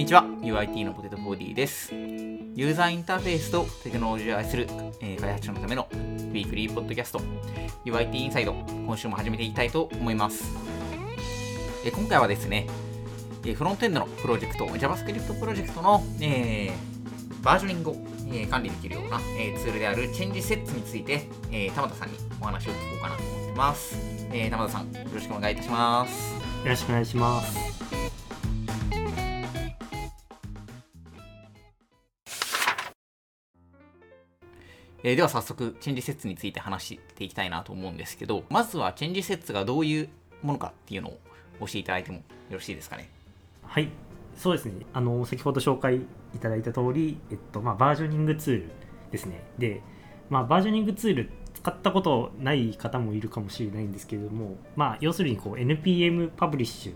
にちは。UIT のポテト 4D です。ユーザーインターフェースとテクノロジーを愛する、えー開発者のためのウィークリーポッドキャスト UIT インサイド今週も始めていきたいと思います、えー今回はですねえーフロントエンドのプロジェクト JavaScript プロジェクトの、えーバージョニングを、えー管理できるような、えーツールであるチェンジセットについて、えー、玉田さんにお話を聞こうかなと思ってます、えー玉田さんよろしくお願いいたします。よろしくお願いします。えーでは早速チェンジセッツについて話していきたいなと思うんですけどまずはチェンジセッツがどういうものかっていうのを教えていただいてもよろしいですかね？はい、そうですね。あの先ほど紹介いただいた通り、えっとまあバージョニングツールですね。で、まあバージョニングツール使ったことない方もいるかもしれないんですけれども、まあ要するにこう npm パブリッシュ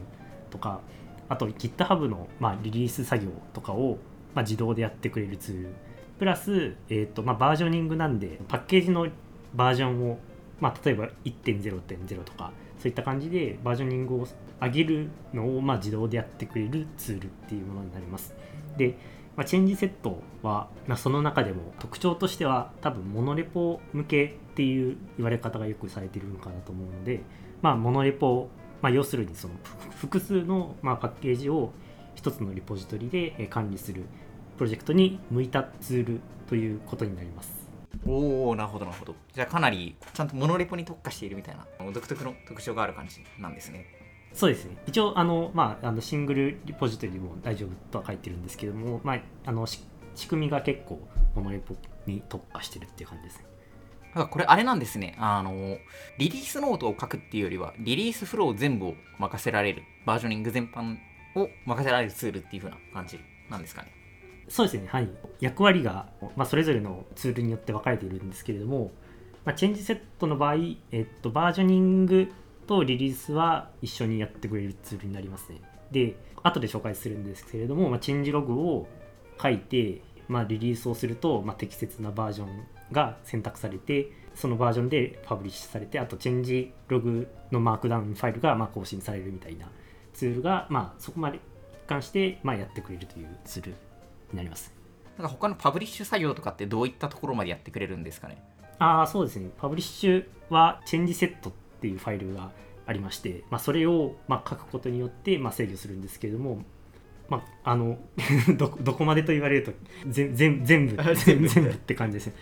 とか、あと GitHub のまリリース作業とかをま自動でやってくれるツール。プラス、えっとまあバージョニングなんでパッケージのバージョンをまあ、例えば1.0.0とかそういった感じでバージョニングを上げるのをまあ自動でやってくれるツールっていうものになります。で、まあ、チェンジセットは、まあ、その中でも特徴としては多分モノレポ向けっていう言われ方がよくされてるのかなと思うので、まあ、モノレポ、まあ、要するにその複数のまあパッケージを一つのリポジトリで管理するプロジェクトに向いたツールということになります。おおなるほどなるほど。じゃあかなりちゃんとモノレポに特化しているみたいな独特の特徴がある感じなんですね。そうですね。一応あの、まあ、あのシングルリポジトリでも大丈夫とは書いてるんですけども、まあ、あのし仕組みが結構モノレポに特化してるっていう感じですね。これあれなんですね。あのリリースノートを書くっていうよりはリリースフロー全部を任せられるバージョニング全般を任せられるツールっていう風な感じなんですかねそうですね。はい。役割が、まあ、それぞれのツールによって分かれているんですけれども、まあ、チェンジセットの場合、えっと、バージョニングとリリースは一緒にやってくれるツールになりますね。で後で紹介するんですけれども、まあ、チェンジログを書いて、まあ、リリースをすると、まあ、適切なバージョンが選択されてそのバージョンで publish されてあと changelog の Markdown ファイルがま更新されるみたいなツールが、まあ、そこまで一貫してまやってくれるというツール。になります。なんか他の publish 作業とかってどういったところまでやってくれるんですかね？ああそうですね。 publish は changeset っていうファイルがありまして、まあ、それをまあ書くことによってまあ制御するんですけれどもまあ、あの どどこまでと言われると全全全部。全部って感じですね。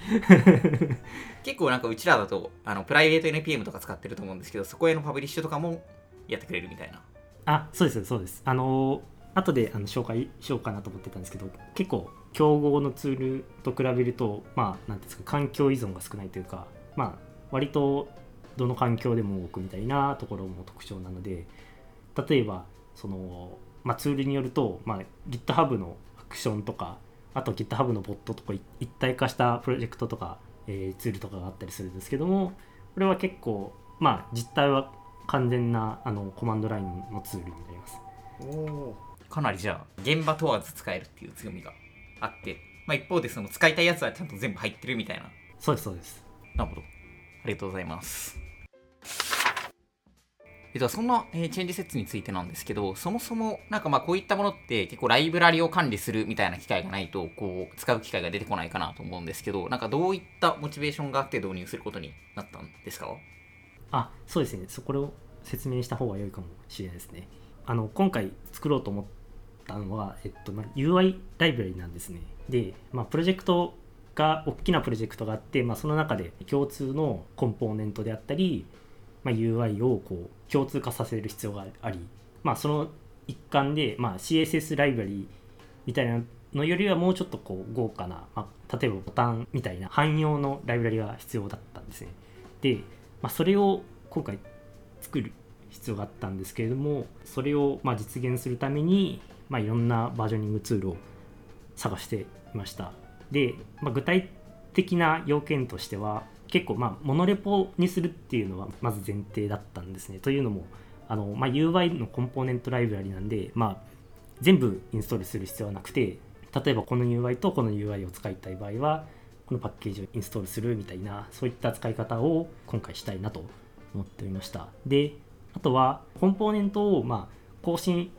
結構なんかうちらだとあのプライベート NPM とか使ってると思うんですけどそこへのパブリッシュとかもやってくれるみたいな。あそうですそうです。あの後であの紹介しようかなと思ってたんですけど結構競合のツールと比べるとまあなんていうんですか環境依存が少ないというかまあ割とどの環境でも多くみたいなところも特徴なので例えばその、まあ、ツールによると、まあ、GitHub のアクションとかあと GitHub のボットとか一体化したプロジェクトとか、えーツールとかがあったりするんですけどもこれは結構まあ実態は完全なあのコマンドラインのツールになります。かなりじゃあ現場問わず使えるっていう強みがあって、まあ、一方でその使いたいやつはちゃんと全部入ってるみたいな。そうですそうです。なるほど。ありがとうございます。えっと、そんな、えーチェンジセットについてなんですけど、そもそも、なんかまあこういったものって結構ライブラリを管理するみたいな機会がないと、こう、使う機会が出てこないかなと思うんですけど、なんかどういったモチベーションがあって導入することになったんですか？あそうですね。そこを説明した方が良いかもしれないですね。あの今回作ろうと思ったのは、えっとまあ、UI ライブラリなんですね。で、まあ、プロジェクトが大きなプロジェクトがあって、まあ、その中で共通のコンポーネントであったり、まあ、UI をこう共通化させる必要があり、まあ、その一環で、まあ、CSS ライブラリみたいなのよりはもうちょっとこう豪華な、まあ、例えばボタンみたいな汎用のライブラリが必要だったんですね。で、まあ、それを今回作る必要があったんですけれどもそれをまあ実現するために、まあ、いろんなバージョニングツールを探していました。で、まあ、具体的な要件としては結構まあモノレポにするっていうのはまず前提だったんですね。というのもあの、まあ、UI のコンポーネントライブラリなんで、まあ、全部インストールする必要はなくて例えばこの UI とこの UI を使いたい場合はこのパッケージをインストールするみたいなそういった使い方を今回したいなと思っておりました。であとはコンポーネントをまあ更新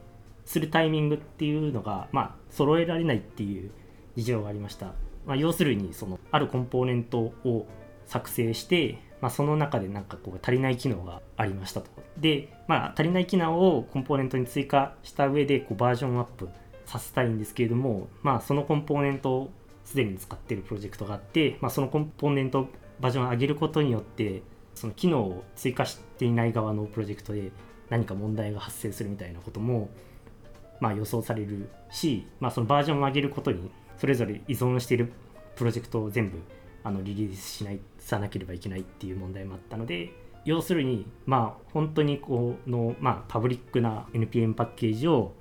するタイミングっていうのが、まあ、揃えられないっていう事情がありました。まあ、要するにそのあるコンポーネントを作成して、まあ、その中でなんかこう足りない機能がありましたと。で、まあ、足りない機能をコンポーネントに追加した上でこうバージョンアップさせたいんですけれども、まあ、そのコンポーネントをすでに使ってるプロジェクトがあって、まあ、そのコンポーネントバージョンを上げることによってその機能を追加していない側のプロジェクトで何か問題が発生するみたいなことも、まあ、予想されるし、まあ、そのバージョンを上げることにそれぞれ依存しているプロジェクトを全部あのリリースしないさなければいけないっていう問題もあったので要するにまあ本当にこの、まあ、パブリックな NPM パッケージを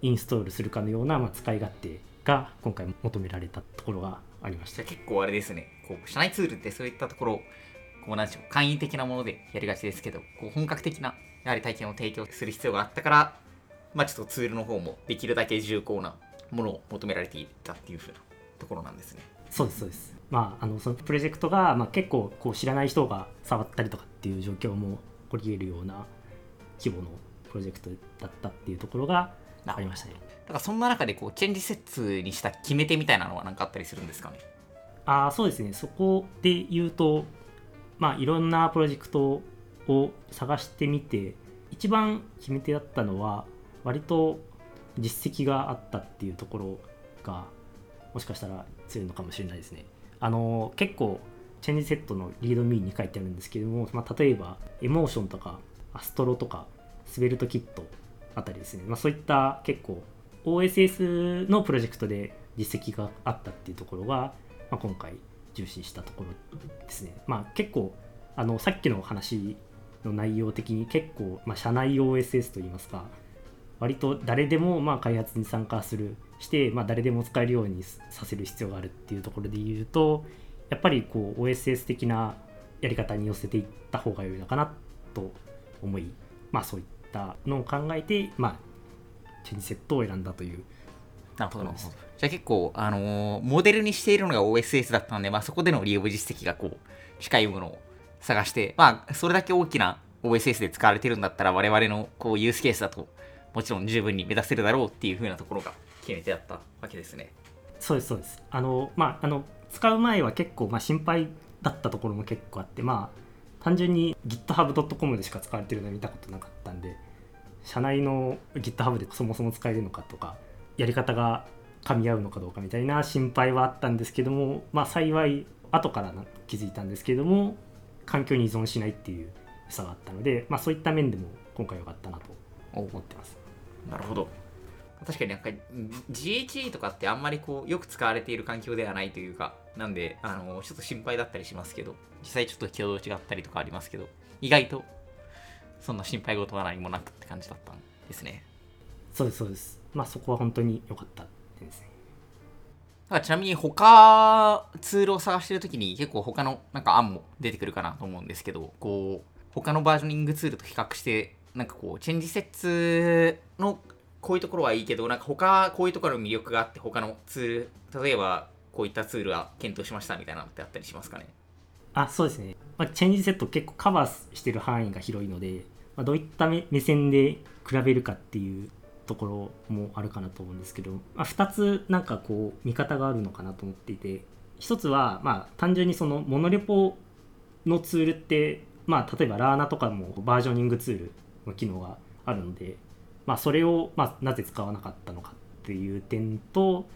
インストールするかのような、まあ、使い勝手が今回求められたところがありました。結構あれですね。こう社内ツールってそういったところこうなんでしょう簡易的なものでやりがちですけどこう本格的なやはり体験を提供する必要があったからまあちょっとツールの方もできるだけ重厚なものを求められていたっていうふうなところなんですね。そうですそうです。まああのそのプロジェクトが、まあ、結構こう知らない人が触ったりとかっていう状況も起こり得るような規模のプロジェクトだったっていうところがありましたね。だからそんな中でこうチェンジセッツにした決め手みたいなのは何かあったりするんですかね？ああそうですね。そこで言うとまあいろんなプロジェクトを探してみて一番決め手だったのは割と実績があったっていうところがもしかしたら強いのかもしれないですね。あの結構チェンジセットのリードミーに書いてあるんですけども、まあ、例えばエモーションとかアストロとかスベルトキットあたりですね、まあ、そういった結構 OSS のプロジェクトで実績があったっていうところが、まあ、今回重視したところですね。まあ、結構あのさっきの話の内容的に結構、まあ、社内 OSS といいますか割と誰でもまあ開発に参加するして、まあ、誰でも使えるようにさせる必要があるっていうところで言うとやっぱりこう OSS 的なやり方に寄せていった方が良いのかなと思い、まあ、そういったのを考えて、まあ、チェンジセットを選んだという。なるほど。じゃあ結構、あのー、モデルにしているのが OSS だったので、まあ、そこでの利用実績がこう近いものを探して、まあ、それだけ大きな OSS で使われてるんだったら我々のこうユースケースだともちろん十分に目指せるだろうっていう風なところが決めてあったわけですね。そうですそうですあのまああの使う前は結構、まあ、心配だったところも結構あってまあ単純に github.com でしか使われてるの見たことなかったんで社内の GitHub でそもそも使えるのかとかやり方が噛み合うのかどうかみたいな心配はあったんですけどもまあ幸い後から気づいたんですけども環境に依存しないっていう良さがあったので、まあ、そういった面でも今回良かったなと思ってます。なるほど。確かになんか GHE とかってあんまりこうよく使われている環境ではないというかなんであのちょっと心配だったりしますけど実際ちょっと挙動違ったりとかありますけど意外とそんな心配事は何もなくって感じだったんですね。そうですそうです。まあそこは本当に良かったですね。ちなみに他ツールを探してるときに結構他のなんか案も出てくるかなと思うんですけどこう他のバージョニングツールと比較してなんかこうチェンジセッツのこういうところはいいけどなんか他こういうところの魅力があって他のツール例えばこういったツールは検討しましたみたいなのってあったりしますかね？あそうですね、まあ、チェンジセット結構カバーしてる範囲が広いので、まあ、どういった目線で比べるかっていうところもあるかなと思うんですけど、まあ、2つなんかこう見方があるのかなと思っていて1つはまあ単純にそのモノレポのツールってまあ例えばラーナとかもバージョニングツールの機能があるので、まあ、それをまなぜ使わなかったのかっていう点と、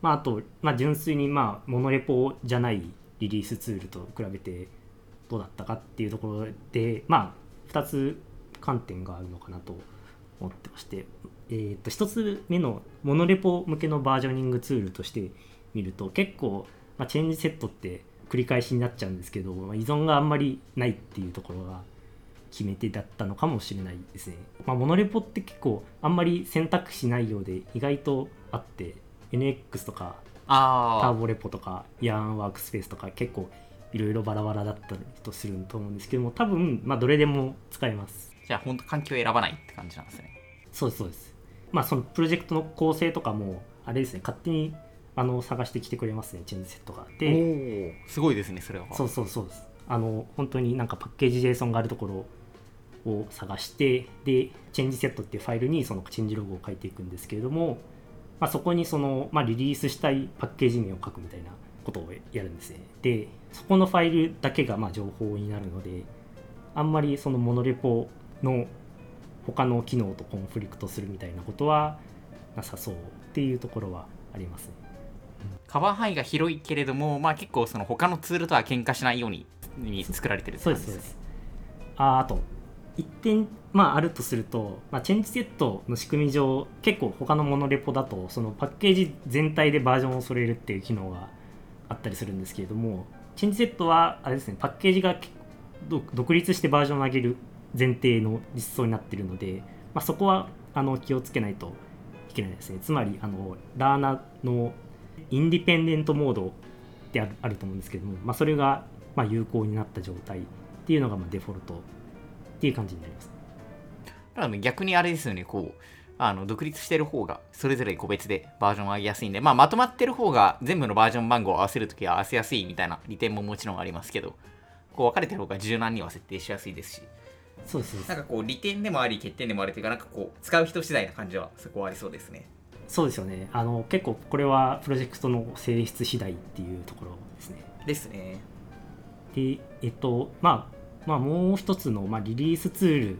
まあ、あと、ま、純粋にまあモノレポじゃないリリースツールと比べてどうだったかっていうところでまあ2つ観点があるのかなと思ってまして、えー、と1つ目のモノレポ向けのバージョニングツールとして見ると結構、まあ、チェンジセットって繰り返しになっちゃうんですけど、まあ、依存があんまりないっていうところが決め手だったのかもしれないですね。まあ、モノレポって結構あんまり選択肢ないようで意外とあって NX とかターボレポとかヤーンワークスペースとか結構いろいろバラバラだったりとすると思うんですけども多分まあどれでも使えます。じゃあ本当環境を選ばないって感じなんですね。そうですそうです。まあそのプロジェクトの構成とかもあれですね。勝手にあの探してきてくれますね。チェンジセットが。で、すごいですねそれは。そうそうそうです。あの本当になんかパッケージ JSON があるところを探してでチェンジセットっていうファイルにそのチェンジログを書いていくんですけれども、まあ、そこにその、まあ、リリースしたいパッケージ名を書くみたいなことをやるんですね。でそこのファイルだけがまあ情報になるのであんまりそのモノレポの他の機能とコンフリクトするみたいなことはなさそうっていうところはありますね。カバー範囲が広いけれども、まあ、結構その他のツールとは喧嘩しないようにに作られてるってそう感じですそうですああと一点、まあ、あるとすると、まあ、チェンジセットの仕組み上結構他のモノレポだとそのパッケージ全体でバージョンを揃えるっていう機能があったりするんですけれどもチェンジセットはあれですねパッケージが独立してバージョンを上げる前提の実装になっているので、まあ、そこはあの気をつけないといけないですね。つまりあのラーナのインディペンデントモードってあるあると思うんですけども、まあ、それがまあ有効になった状態っていうのがまあデフォルトっていう感じになります。だから逆にあれですよね、こう、あの独立してる方がそれぞれ個別でバージョンを上げやすいんで、まあ、まとまってる方が全部のバージョン番号を合わせるときは合わせやすいみたいな利点ももちろんありますけど、こう分かれてる方が柔軟には設定しやすいですし、そうですなんかこう利点でもあり欠点でもあるというか、なんかこう使う人次第な感じはそこはありそうですね。そうですよねあの結構これはプロジェクトの性質次第っていうところですね。ですね。でえっとまあまあもう一つの、まあ、リリースツール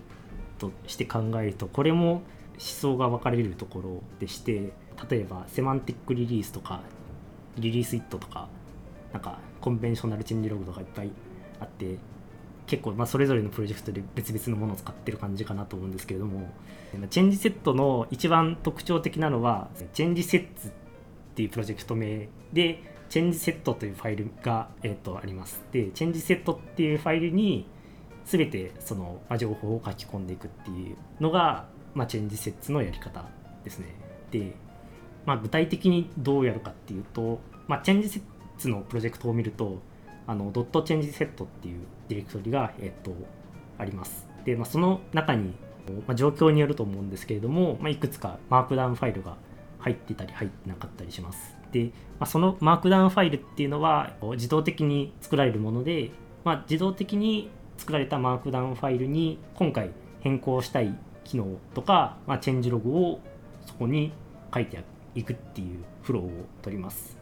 として考えるとこれも思想が分かれるところでして例えばセマンティックリリースとかrelease-it とかなんか conventional-changelog とかいっぱいあって結構まあそれぞれのプロジェクトで別々のものを使ってる感じかなと思うんですけれども Changesets の一番特徴的なのは Changesets っていうプロジェクト名で changeset というファイルが、えー、とあります。で changeset っていうファイルに全てその、ま、情報を書き込んでいくっていうのが、まあ、 Changesets のやり方ですね。で、まあ、具体的にどうやるかっていうと、まあ、 Changesets のプロジェクトを見るとあの dot changeset っていうディレクトリが、えっとあります。で、まあ、その中に、まあ、状況によると思うんですけれども、まあ、いくつか Markdown ファイルが入ってたり入ってなかったりします、まあ、その Markdown ファイルっていうのは自動的に作られるもので、まあ、自動的に作られた Markdown ファイルに今回変更したい機能とか、まあ、 changelog をそこに書いていくっていうフローを取ります。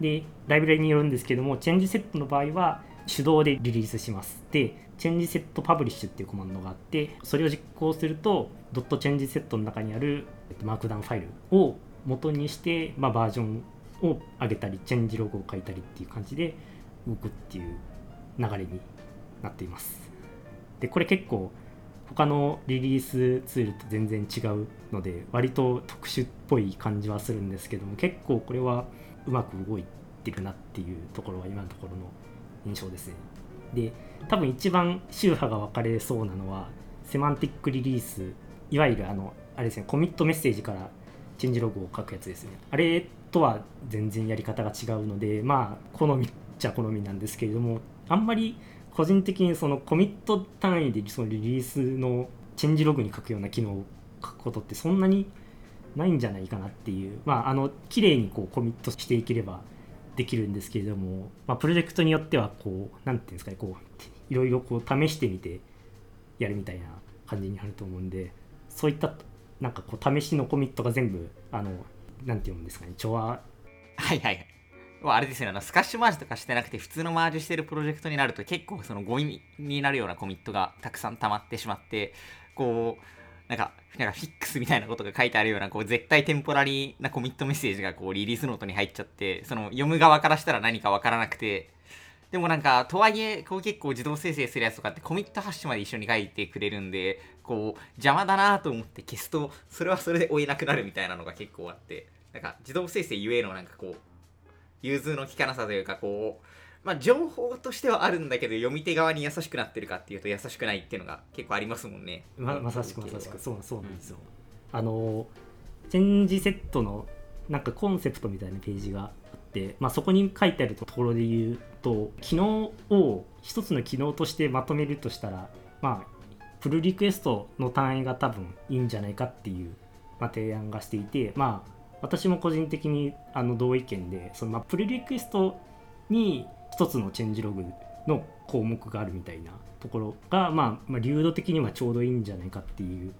でライブラリによるんですけども Changesets の場合は手動でリリースします。で changeset publish っていうコマンドがあってそれを実行すると dot changeset の中にある Markdown ファイルを元にして、まあ、バージョンを上げたり changelog を書いたりっていう感じで動くっていう流れになっています。でこれ結構他のリリースツールと全然違うので割と特殊っぽい感じはするんですけども結構これはうまく動いてるなっていうところは今のところの印象ですね。で多分一番宗派が分かれそうなのはセマンティックリリースいわゆるあのあれですねコミットメッセージからチェンジログを書くやつですね。あれとは全然やり方が違うのでまあ好みっちゃ好みなんですけれどもあんまり個人的にそのコミット単位でそのリリースのチェンジログに書くような機能を書くことってそんなにないんじゃないかなっていうまああの綺麗にこうコミットしていければできるんですけれども、まあ、プロジェクトによってはこう何ていうんですかねこういろいろこう試してみてやるみたいな感じになると思うんでそういったなんかこう試しのコミットが全部あのなんていうんですかね？調和はいはいはい。まああれですよね、あのスカッシュマージとかしてなくて普通のマージしてるプロジェクトになると結構そのゴミになるようなコミットがたくさん溜まってしまって、こう、なんか、なんかフィックスみたいなことが書いてあるような、こう絶対テンポラリーなコミットメッセージがこうリリースノートに入っちゃって、その読む側からしたら何かわからなくて、でもなんか、とはいえ、こう結構自動生成するやつとかってコミットハッシュまで一緒に書いてくれるんで、こう、邪魔だなと思って消すと、それはそれで追えなくなるみたいなのが結構あって、なんか自動生成ゆえのなんかこう、融通の利かなさというか、こう、まあ情報としてはあるんだけど、読み手側に優しくなってるかっていうと優しくないっていうのが結構ありますもんね。ままさしくまさしく。そうそうなんですよ、あのチェンジセットのなんかコンセプトみたいなページがあって、まあ、そこに書いてあるところで言うと機能を一つの機能としてまとめるとしたらまあプルリクエストの単位が多分いいんじゃないかっていう、まあ、提案がしていてまあ私も個人的にあの同意見でその、まあ、プルリクエストに一つのチェンジログの項目があるみたいなところが、まあ、まあ流度的にはちょうどいいんじゃないかっていう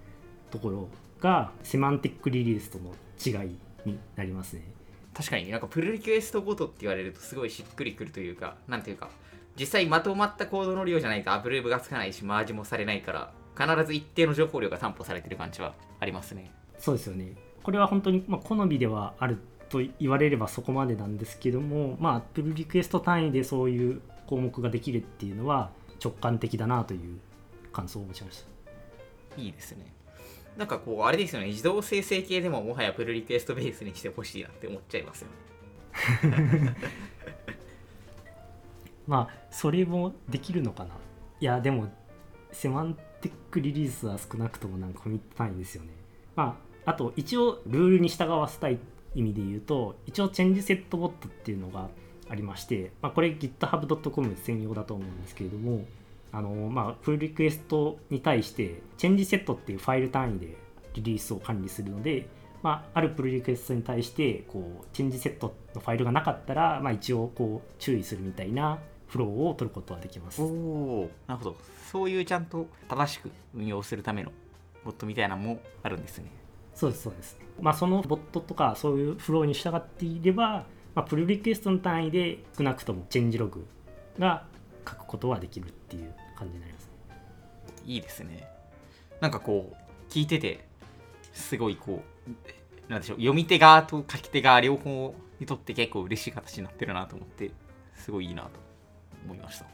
ところがセマンティックリリースとの違いになりますね。確かになんかプルリクエストごとって言われるとすごいしっくりくるというかなんていうか実際まとまったコードの量じゃないとアプローブがつかないしマージもされないから必ず一定の情報量が担保されてる感じはありますね。そうですよね。これは本当に、まあ、好みではあると言われればそこまでなんですけどもまあプルリクエスト単位でそういう項目ができるっていうのは直感的だなという感想を持ちました。いいですね。なんかこうあれですよね。自動生成系でももはやプルリクエストベースにしてほしいなって思っちゃいますよね まあそれもできるのかな。いやでもセマンティックリリースは少なくともなんかコミット単位ですよね。まああと一応ルールに従わせたい意味で言うと一応チェンジセットボットっていうのがありまして、まあ、これ github.com 専用だと思うんですけれどもあのまあプルリクエストに対してチェンジセットっていうファイル単位でリリースを管理するので、まあ、あるプルリクエストに対してこうチェンジセットのファイルがなかったら、まあ、一応こう注意するみたいなフローを取ることはできます。おおなるほどそういうちゃんと正しく運用するためのボットみたいなのもあるんですねそうですそうです。まあ、そのボットとかそういうフローに従っていれば、まあ、プルリクエストの単位で少なくともチェンジログが書くことはできるっていう感じになりますね。いいですねなんかこう聞いててすごいこうなんでしょう読み手側と書き手側両方にとって結構嬉しい形になってるなと思ってすごいいいなと思いました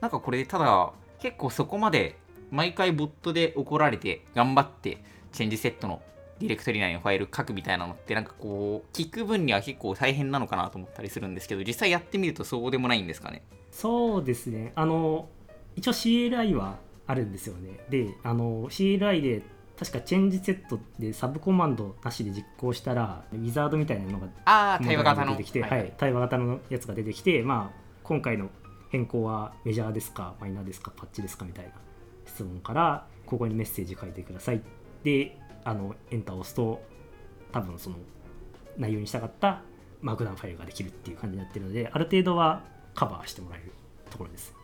なんかこれただ結構そこまで毎回ボットで怒られて頑張ってチェンジセットのディレクトリ内のファイル書くみたいなのってなんかこう聞く分には結構大変なのかなと思ったりするんですけど実際やってみるとそうでもないんですかね？そうですね。あの、一応 CLI はあるんですよね。で、あの、CLI で確かチェンジセットでサブコマンドなしで実行したら、ウィザードみたいなのがああ対話型の出てきて、はい、対話型のやつが出てきて、まあ、今回の変更はメジャーですか、マイナーですか、パッチですかみたいな質問から、ここにメッセージ書いてください。で、あの、エンターを押すと、多分その内容に従ったマークダウンファイルができるっていう感じになってるので、ある程度はカバーしてもらえるところです。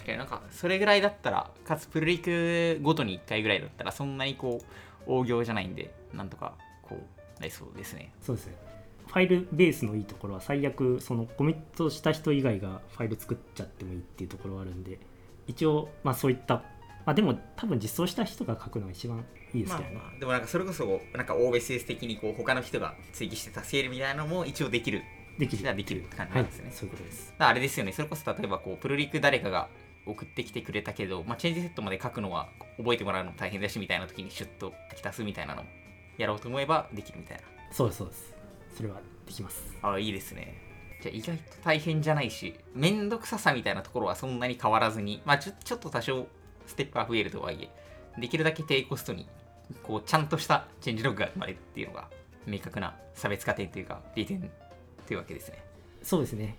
確かになんかそれぐらいだったらかつプルリクごとに1回ぐらいだったらそんなにこう大行じゃないんでなんとかこうなりそうですねそうですね。ファイルベースのいいところは最悪そのコミットした人以外がファイル作っちゃってもいいっていうところはあるんで一応まあそういったまあでも多分実装した人が書くのが一番いいですまあけどね、まあでもなんかそれこそなんか OSS 的にこう他の人が追記して助けるみたいなのも一応できる。できる。できるって感じですね、そういうことです。あれですよね。それこそ例えばこうプルリク誰かが送ってきてくれたけど、まあ、チェンジセットまで書くのは覚えてもらうのも大変だしみたいな時にシュッと書き足すみたいなのもやろうと思えばできるみたいな。そうですそうですそれはできますあいいですね。じゃあ意外と大変じゃないし、めんどくささみたいなところはそんなに変わらずに、まあちょちょっと多少ステップは増えるとはいえ、できるだけ低コストに、こうちゃんとしたチェンジログが生まれるっていうのが、明確な差別化点というか、利点というわけですね。そうですね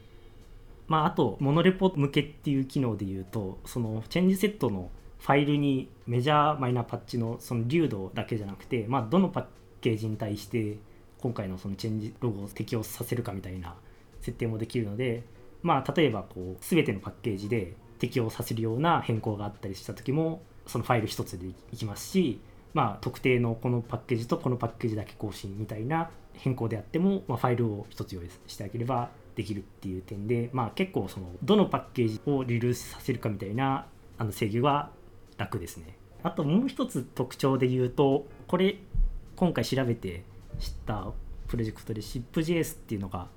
まああとモノレポ向けっていう機能で言うとそのチェンジセットのファイルにメジャーマイナーパッチのその流度だけじゃなくて、まあ、どのパッケージに対して今回のそのチェンジロゴを適用させるかみたいな設定もできるので、まあ、例えばこう全てのパッケージで適用させるような変更があったりした時もそのファイル一つでいきますし、まあ、特定のこのパッケージとこのパッケージだけ更新みたいな変更であっても、まあ、ファイルを一つ用意してあげればできるっていう点で、まあ、結構そのどのパッケージをリリースさせるかみたいなあの制御は楽ですね。あともう一つ特徴で言うとこれ今回調べて知ったプロジェクトで SIP.js っていうのが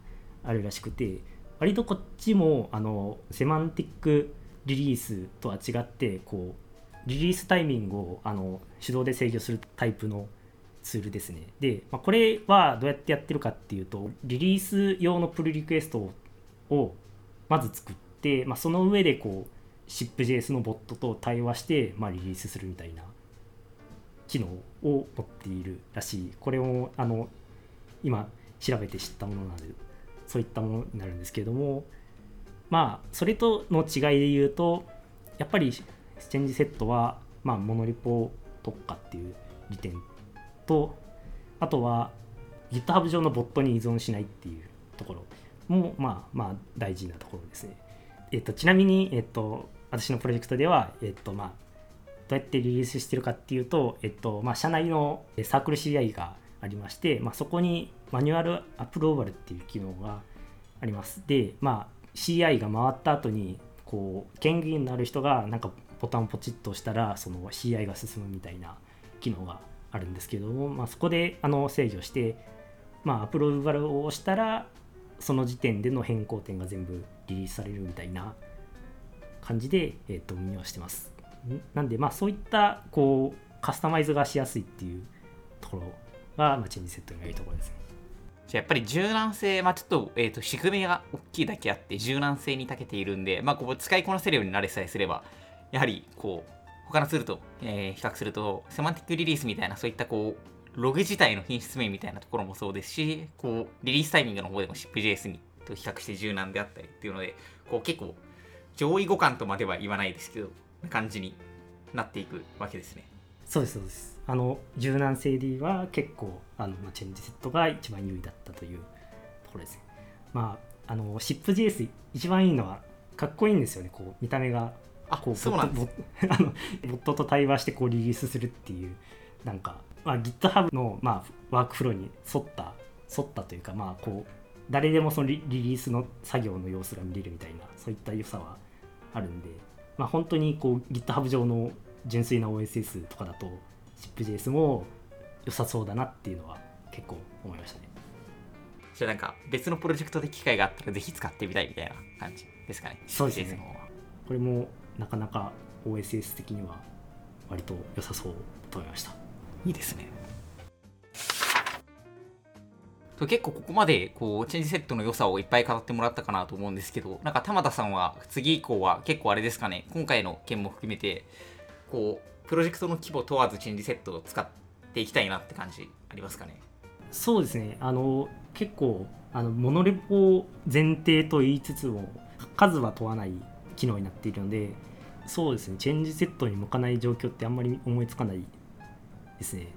あるらしくて割とこっちもあのセマンティックリリースとは違ってこうリリースタイミングをあの手動で制御するタイプのツールですね。で、まあ、これはどうやってやってるかっていうとリリース用のプルリクエストをまず作って、まあ、その上でこう SIP.js のボットと対話して、まあ、リリースするみたいな機能を持っているらしい。これをあの今調べて知ったものなのでそういったものになるんですけれどもまあそれとの違いで言うとやっぱりチェンジセットは、まあ、モノリポ特化っていう利点とあとは GitHub 上のボットに依存しないっていうところもまあまあ大事なところですね。えっと、ちなみに、えっと、私のプロジェクトでは、えっとまあ、どうやってリリースしてるかっていうと、えっとまあ、社内のサークル CI がありまして、まあ、そこにマニュアルアプローバルっていう機能があります。で、まあ、CI が回った後にこう権限のある人がなんかボタンをポチッと押したらその CI が進むみたいな機能があるんですけども、まあ、そこであの制御して、まあ、アプローバルを押したらその時点での変更点が全部リリースされるみたいな感じで、えー、と運用してます。なんで、まあ、そういったこうカスタマイズがしやすいっていうところが、まあ、チェンジセットの良いところですね。じゃやっぱり柔軟性、まあ、ちょっと,、えーと、仕組みが大きいだけあって柔軟性に長けているんで、まあ、こう使いこなせるようになれさえすればやはりこう他のツールと、えー、比較するとセマンティックリリースみたいなそういったこうログ自体の品質面みたいなところもそうですしこうリリースタイミングの方でも ShipJS にと比較して柔軟であったりっていうのでこう結構上位互換とまでは言わないですけど感じになっていくわけですね。そうですそうですあの柔軟性では結構あのチェンジセットが一番優位だったというところですね。まああの SIPJS 一番いいのはかっこいいんですよねこう見た目がこうそうなんボ あのボットと対話してこうリリースするっていうなんか、まあ、GitHub の、まあ、ワークフローに沿った沿ったというかまあこう誰でもそのリリースの作業の様子が見れるみたいなそういった良さはあるんで、まあ、本当にこう GitHub 上の純粋な OSS とかだと SIPJS も良さそうだなっていうのは結構思いましたね。じゃあなんか別のプロジェクトで機会があったらぜひ使ってみたいみたいな感じですかね。そうですね。これもなかなか OSS 的には割と良さそうと思いました。いいですね。結構ここまでこうチェンジセットの良さをいっぱい語ってもらったかなと思うんですけどなんか玉田さんは次以降は結構あれですかね今回の件も含めてこうプロジェクトの規模問わずチェンジセットを使っていきたいなって感じありますかね？そうですね。あの結構あのモノレポ前提と言いつつも数は問わない機能になっているのでそうですね。チェンジセットに向かない状況ってあんまり思いつかないですね。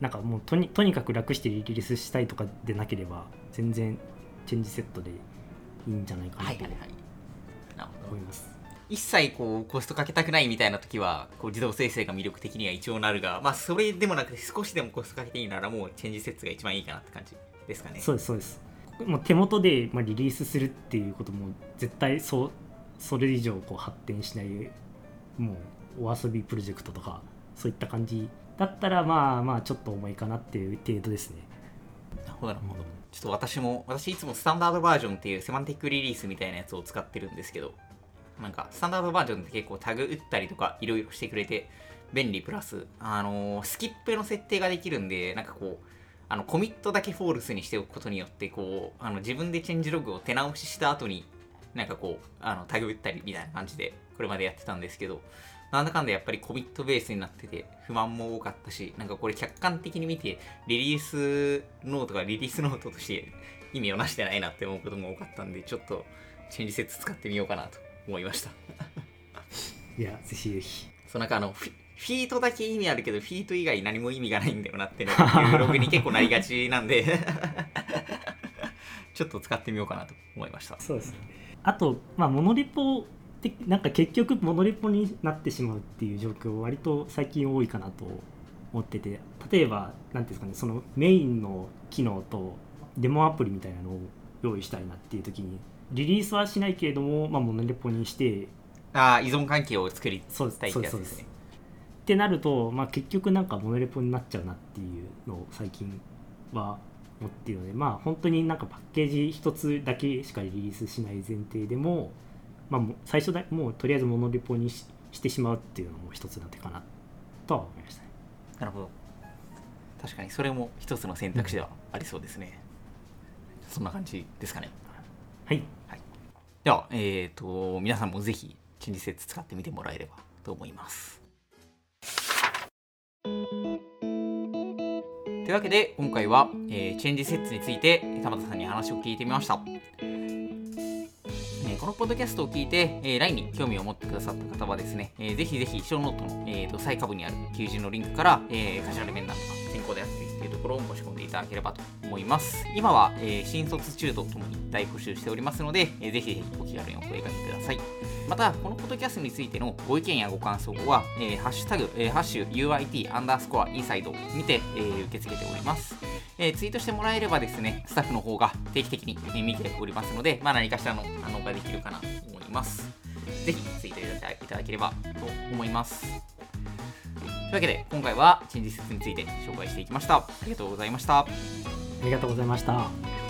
なんかもうとにとにかく楽してリリースしたいとかでなければ全然チェンジセットでいいんじゃないかなと思います。一切こうコストかけたくないみたいな時はこう自動生成が魅力的には一応なるが、まあ、それでもなくて少しでもコストかけていいならもうチェンジセットが一番いいかなって感じですかね。そうですそうですもう手元で、まあ、リリースするっていうことも絶対そうそれ以上こう発展しないもうお遊びプロジェクトとかそういった感じだったらまあまあちょっと重いかなっていう程度ですね。なるほどなるほどちょっと私も私いつもスタンダードバージョンっていうセマンティックリリースみたいなやつを使ってるんですけどなんかスタンダードバージョンって結構タグ打ったりとかいろいろしてくれて便利プラスあのー、スキップの設定ができるんでなんかこうあのコミットだけフォールスにしておくことによってこうあの自分でチェンジログを手直しした後になんかこうあのタグ打ったりみたいな感じでこれまでやってたんですけどなんだかんだやっぱりコミットベースになってて不満も多かったし、なんかこれ客観的に見て、リリースノートがリリースノートとして意味をなしてないなって思うことも多かったんで、ちょっとチェンジセット使ってみようかなと思いました。いや、ぜひぜひ。そうなんかあの、フィートだけ意味あるけど、フィート以外何も意味がないんだよなってね、ブログに結構なりがちなんで ちょっと使ってみようかなと思いました。そうですね。あと、まあ、モノリポでなんか結局モノレポになってしまうっていう状況割と最近多いかなと思ってて例えば何ていうんですかねそのメインの機能とデモアプリみたいなのを用意したいなっていう時にリリースはしないけれども、まあ、モノレポにしてああ依存関係を作りたいってやつですね。ってなると、まあ、結局なんかモノレポになっちゃうなっていうのを最近は思っているのでまあ本当になんかパッケージ一つだけしかリリースしない前提でもまあ、最初だもうとりあえずモノリポにししてしまうっていうのも一つの手かなとは思いましたね。なるほど確かにそれも一つの選択肢ではありそうですね。うん、そんな感じですかね。はい。はい、では、えっ、ー、と、皆さんもぜひ、チェンジセット使ってみてもらえればと思います。というわけで、今回は、えー、チェンジセットについて、田畑さんに話を聞いてみました。このポッドキャストを聞いて、えー、LINE に興味を持ってくださった方はですね、えー、ぜひぜひ、ショーノートの、えーと、最下部にある求人のリンクから、えー、カジュアル面談とか先行でやってるっていうところを申し込んでいただければと思います。今は、えー新卒中途ともに大募集しておりますので、えーぜひぜひお気軽にお声掛けください。また、このポッドキャストについてのご意見やご感想は、えーハッシュタグ、えーハッシュ UIT アンダースコアインサイドにて、えー受け付けております。えーツイートしてもらえればですね、スタッフの方が定期的に見ておりますので、まあ、何かしらの反応ができるかなと思います。ぜひツイートいただければと思います。というわけで、今回は陳述説について紹介していきました。ありがとうございました。ありがとうございました。